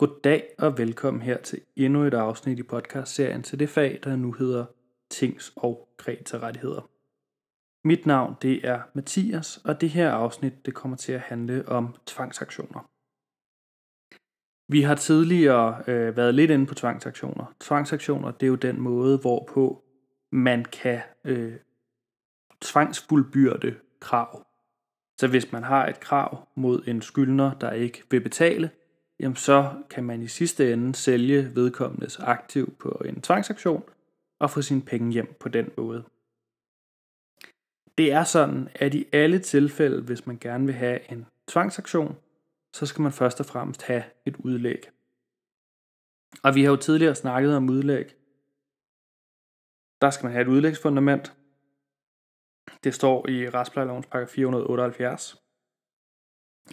Goddag og velkommen her til endnu et afsnit i podcastserien til det fag, der nu hedder Tings- og Kretarettigheder. Mit navn det er Mathias, og det her afsnit det kommer til at handle om tvangsaktioner. Vi har tidligere øh, været lidt inde på tvangsaktioner. Tvangsaktioner det er jo den måde, hvorpå man kan øh, tvangsfuldbyrde krav. Så hvis man har et krav mod en skyldner, der ikke vil betale, jamen så kan man i sidste ende sælge vedkommendes aktiv på en tvangsaktion og få sine penge hjem på den måde. Det er sådan, at i alle tilfælde, hvis man gerne vil have en tvangsaktion, så skal man først og fremmest have et udlæg. Og vi har jo tidligere snakket om udlæg. Der skal man have et udlægsfundament. Det står i retsplejelovens paragraf 478.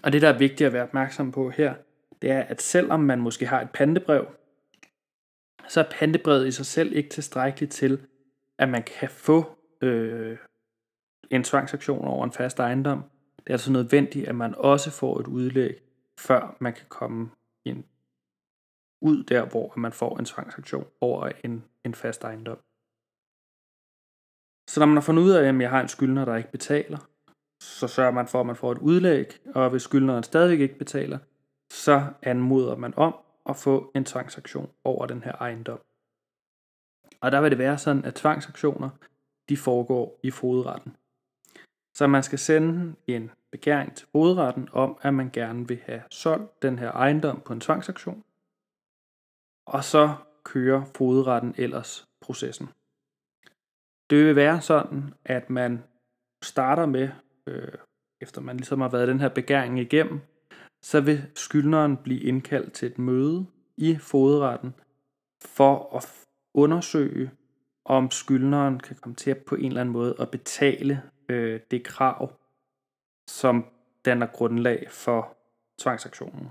Og det, der er vigtigt at være opmærksom på her, det er, at selvom man måske har et pantebrev, så er pantebrevet i sig selv ikke tilstrækkeligt til, at man kan få øh, en tvangsaktion over en fast ejendom. Det er altså nødvendigt, at man også får et udlæg, før man kan komme ind ud der, hvor man får en tvangsaktion over en, en fast ejendom. Så når man har fundet ud af, at jeg har en skyldner, der ikke betaler, så sørger man for, at man får et udlæg, og hvis skyldneren stadigvæk ikke betaler, så anmoder man om at få en tvangsaktion over den her ejendom. Og der vil det være sådan, at tvangsaktioner de foregår i fodretten. Så man skal sende en begæring til fodretten om, at man gerne vil have solgt den her ejendom på en tvangsaktion. Og så kører fodretten ellers processen. Det vil være sådan, at man starter med, øh, efter man ligesom har været den her begæring igennem, så vil skyldneren blive indkaldt til et møde i fodretten for at undersøge, om skyldneren kan komme til at på en eller anden måde at betale øh, det krav, som danner grundlag for tvangsaktionen.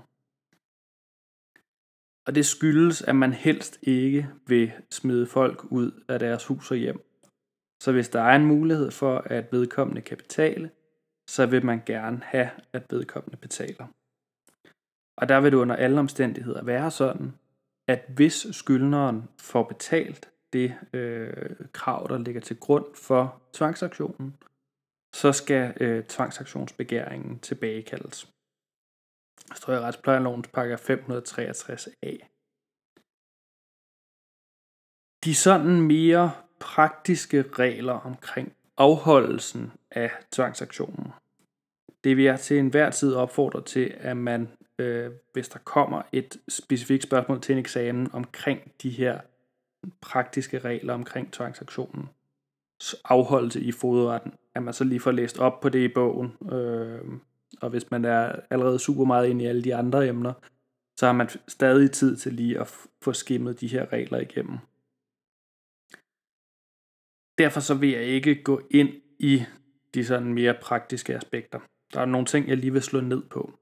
Og det skyldes, at man helst ikke vil smide folk ud af deres hus og hjem. Så hvis der er en mulighed for, at vedkommende kan betale, så vil man gerne have, at vedkommende betaler. Og der vil det under alle omstændigheder være sådan, at hvis skyldneren får betalt det øh, krav, der ligger til grund for tvangsaktionen, så skal øh, tvangsaktionsbegæringen tilbagekaldes. Det står i retsplejelovens paragraf 563a. De sådan mere praktiske regler omkring afholdelsen af tvangsaktionen. Det vil jeg til enhver tid opfordre til, at man øh, hvis der kommer et specifikt spørgsmål til en eksamen omkring de her praktiske regler omkring transaktionen afholdelse i fodretten, at man så lige får læst op på det i bogen. Øh, og hvis man er allerede super meget ind i alle de andre emner, så har man stadig tid til lige at få skimmet de her regler igennem. Derfor så vil jeg ikke gå ind i de sådan mere praktiske aspekter. Der er nogle ting, jeg lige vil slå ned på.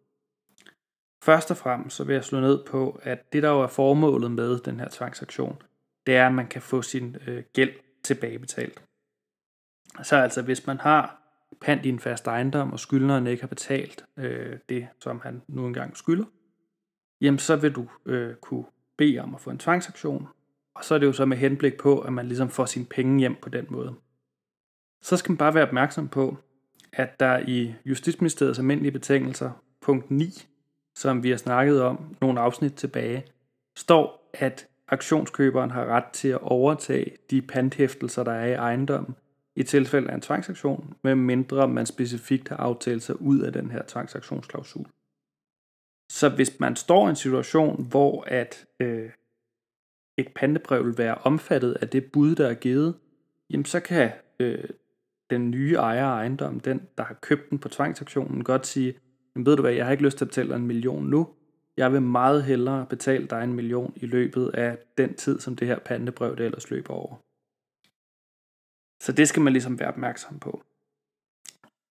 Først og fremmest så vil jeg slå ned på, at det der jo er formålet med den her tvangsaktion, det er, at man kan få sin øh, gæld tilbagebetalt. Så altså hvis man har pant i en fast ejendom, og skyldneren ikke har betalt øh, det, som han nu engang skylder, jamen så vil du øh, kunne bede om at få en tvangsaktion, og så er det jo så med henblik på, at man ligesom får sine penge hjem på den måde. Så skal man bare være opmærksom på, at der i Justitsministeriets almindelige betingelser, punkt 9, som vi har snakket om nogle afsnit tilbage, står, at aktionskøberen har ret til at overtage de panthæftelser, der er i ejendommen, i tilfælde af en tvangsaktion, med mindre man specifikt har aftalt sig ud af den her tvangsaktionsklausul. Så hvis man står i en situation, hvor at øh, et pantebrev vil være omfattet af det bud, der er givet, jamen så kan øh, den nye ejer af ejendommen, den der har købt den på tvangsaktionen, godt sige, men ved du hvad, jeg har ikke lyst til at betale dig en million nu. Jeg vil meget hellere betale dig en million i løbet af den tid, som det her pandebrev det ellers løber over. Så det skal man ligesom være opmærksom på.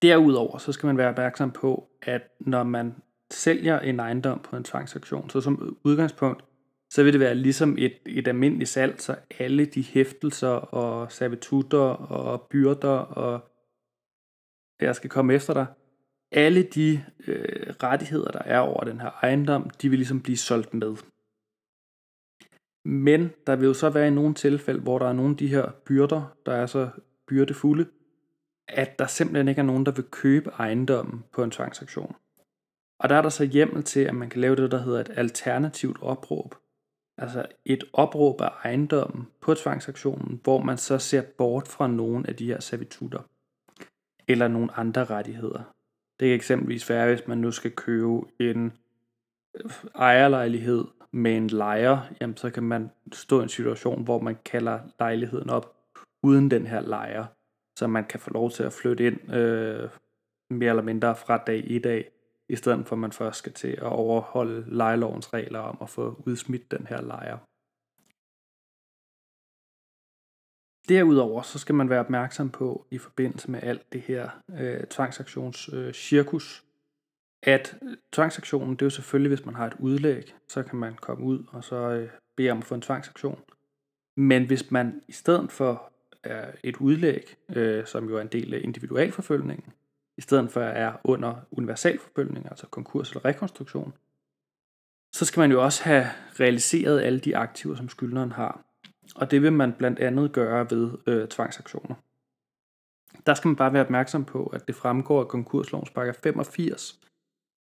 Derudover så skal man være opmærksom på, at når man sælger en ejendom på en tvangsaktion, så som udgangspunkt, så vil det være ligesom et, et almindeligt salg, så alle de hæftelser og servitutter og byrder og jeg skal komme efter dig, alle de øh, rettigheder, der er over den her ejendom, de vil ligesom blive solgt med. Men der vil jo så være i nogle tilfælde, hvor der er nogle af de her byrder, der er så byrdefulde, at der simpelthen ikke er nogen, der vil købe ejendommen på en tvangsaktion. Og der er der så hjemmel til, at man kan lave det, der hedder et alternativt opråb. Altså et opråb af ejendommen på tvangsaktionen, hvor man så ser bort fra nogle af de her servitutter. Eller nogle andre rettigheder. Det kan eksempelvis være, hvis man nu skal købe en øh, ejerlejlighed med en lejer, jamen så kan man stå i en situation, hvor man kalder lejligheden op uden den her lejer, så man kan få lov til at flytte ind øh, mere eller mindre fra dag i dag, i stedet for at man først skal til at overholde lejelovens regler om at få udsmidt den her lejer. Derudover så skal man være opmærksom på i forbindelse med alt det her øh, tvangsaktionscirkus, øh, at øh, tvangsaktionen, det er jo selvfølgelig, hvis man har et udlæg, så kan man komme ud og så øh, bede om at få en tvangsaktion. Men hvis man i stedet for er et udlæg, øh, som jo er en del af individualforfølgningen, i stedet for er under universalforfølgning, altså konkurs eller rekonstruktion, så skal man jo også have realiseret alle de aktiver, som skyldneren har. Og det vil man blandt andet gøre ved øh, tvangsaktioner. Der skal man bare være opmærksom på, at det fremgår af konkurslovens paragraf 85,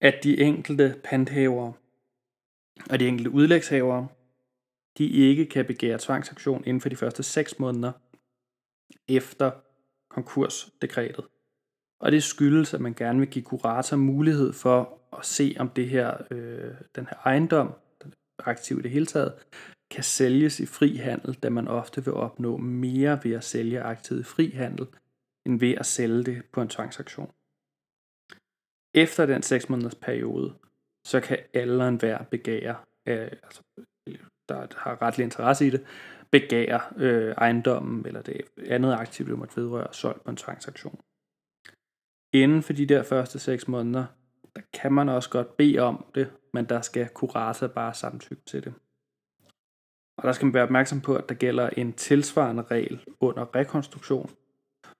at de enkelte panthavere og de enkelte udlægshavere, de ikke kan begære tvangsaktion inden for de første 6 måneder efter konkursdekretet. Og det skyldes, at man gerne vil give kurator mulighed for at se, om det her, øh, den her ejendom, den aktiv i det hele taget, kan sælges i fri handel, da man ofte vil opnå mere ved at sælge aktiet i fri handel, end ved at sælge det på en tvangsaktion. Efter den 6 måneders periode, så kan alle en hver begære, øh, altså, der har retlig interesse i det, begære øh, ejendommen eller det andet aktiv, det måtte vedrøre, solgt på en tvangsaktion. Inden for de der første 6 måneder, der kan man også godt bede om det, men der skal kurator bare samtykke til det. Og der skal man være opmærksom på, at der gælder en tilsvarende regel under rekonstruktion,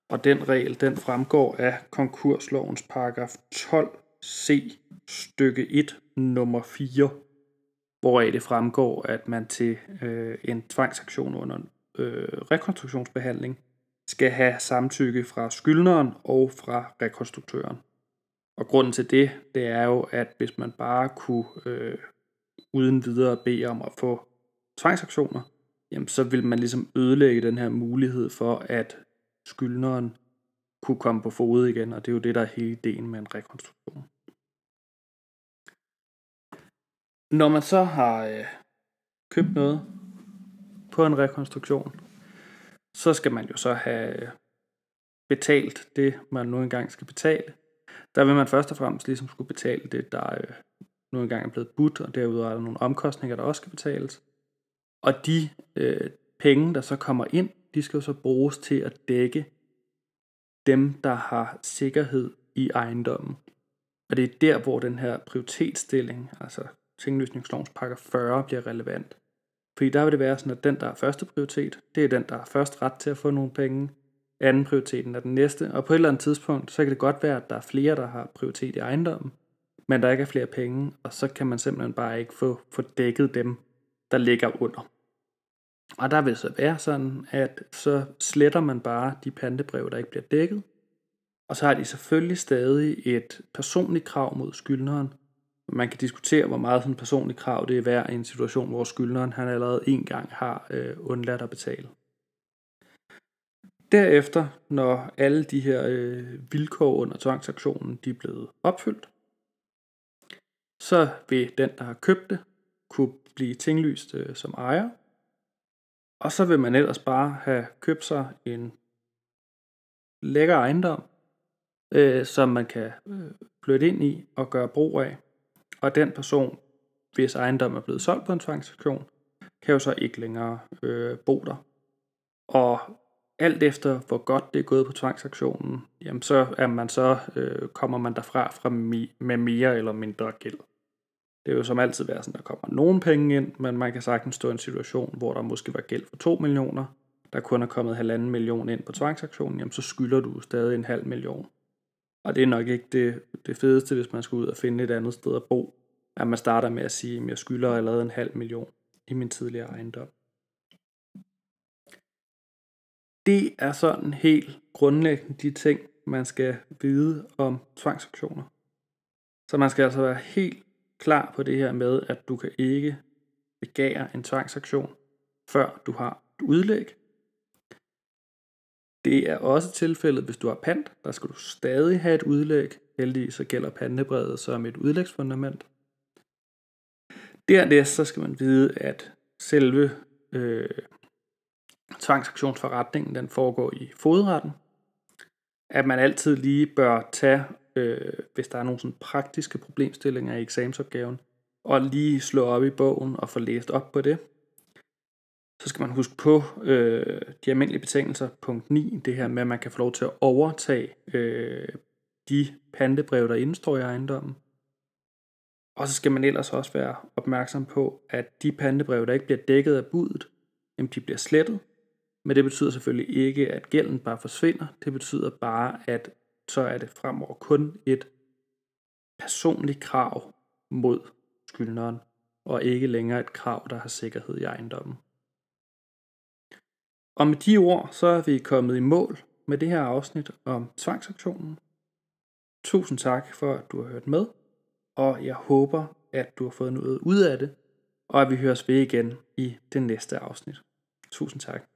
og den regel, den fremgår af konkurslovens paragraf 12c stykke 1 nummer 4, hvoraf det fremgår, at man til øh, en tvangsaktion under øh, rekonstruktionsbehandling skal have samtykke fra skyldneren og fra rekonstruktøren. Og grunden til det, det er jo, at hvis man bare kunne øh, uden videre bede om at få tvangsaktioner, jamen så vil man ligesom ødelægge den her mulighed for, at skyldneren kunne komme på fod igen, og det er jo det, der er hele ideen med en rekonstruktion. Når man så har øh, købt noget på en rekonstruktion, så skal man jo så have øh, betalt det, man nu engang skal betale. Der vil man først og fremmest ligesom skulle betale det, der øh, nu engang er blevet budt, og derudover er der nogle omkostninger, der også skal betales. Og de øh, penge, der så kommer ind, de skal jo så bruges til at dække dem, der har sikkerhed i ejendommen. Og det er der, hvor den her prioritetsstilling, altså tinglysningslovens pakker 40, bliver relevant. Fordi der vil det være sådan, at den, der er første prioritet, det er den, der har først ret til at få nogle penge. Anden prioriteten er den næste, og på et eller andet tidspunkt, så kan det godt være, at der er flere, der har prioritet i ejendommen, men der ikke er flere penge, og så kan man simpelthen bare ikke få, få dækket dem, der ligger under. Og der vil så være sådan, at så sletter man bare de pantebrev, der ikke bliver dækket. Og så har de selvfølgelig stadig et personligt krav mod skyldneren. Man kan diskutere, hvor meget sådan et personligt krav det er værd i en situation, hvor skyldneren han allerede en gang har øh, undladt at betale. Derefter, når alle de her øh, vilkår under tvangsaktionen de er blevet opfyldt, så vil den, der har købt det, kunne blive tinglyst øh, som ejer, og så vil man ellers bare have købt sig en lækker ejendom, øh, som man kan øh, flytte ind i og gøre brug af. Og den person, hvis ejendom er blevet solgt på en tvangsaktion, kan jo så ikke længere øh, bo der. Og alt efter hvor godt det er gået på tvangsaktionen, jamen så er man så øh, kommer man derfra fra mi, med mere eller mindre gæld. Det vil jo som altid være sådan, at der kommer nogen penge ind, men man kan sagtens stå i en situation, hvor der måske var gæld for 2 millioner, der kun er kommet halvanden million ind på tvangsaktionen, jamen så skylder du stadig en halv million. Og det er nok ikke det, det fedeste, hvis man skal ud og finde et andet sted at bo, at man starter med at sige, at jeg skylder allerede en halv million. i min tidligere ejendom. Det er sådan helt grundlæggende de ting, man skal vide om tvangsaktioner. Så man skal altså være helt klar på det her med, at du kan ikke begære en tvangsaktion, før du har et udlæg. Det er også tilfældet, hvis du har pant. Der skal du stadig have et udlæg. Heldigvis så gælder pandebrevet som et udlægsfundament. Dernæst så skal man vide, at selve øh, tvangsaktionsforretningen den foregår i fodretten. At man altid lige bør tage, øh, hvis der er nogle sådan praktiske problemstillinger i eksamensopgaven, og lige slå op i bogen og få læst op på det. Så skal man huske på øh, de almindelige betingelser, punkt 9, det her med, at man kan få lov til at overtage øh, de pantebrev, der indstår i ejendommen. Og så skal man ellers også være opmærksom på, at de pantebrev, der ikke bliver dækket af budet, jamen de bliver slettet. Men det betyder selvfølgelig ikke, at gælden bare forsvinder. Det betyder bare, at så er det fremover kun et personligt krav mod skyldneren, og ikke længere et krav, der har sikkerhed i ejendommen. Og med de ord, så er vi kommet i mål med det her afsnit om tvangsaktionen. Tusind tak for, at du har hørt med, og jeg håber, at du har fået noget ud af det, og at vi høres ved igen i det næste afsnit. Tusind tak.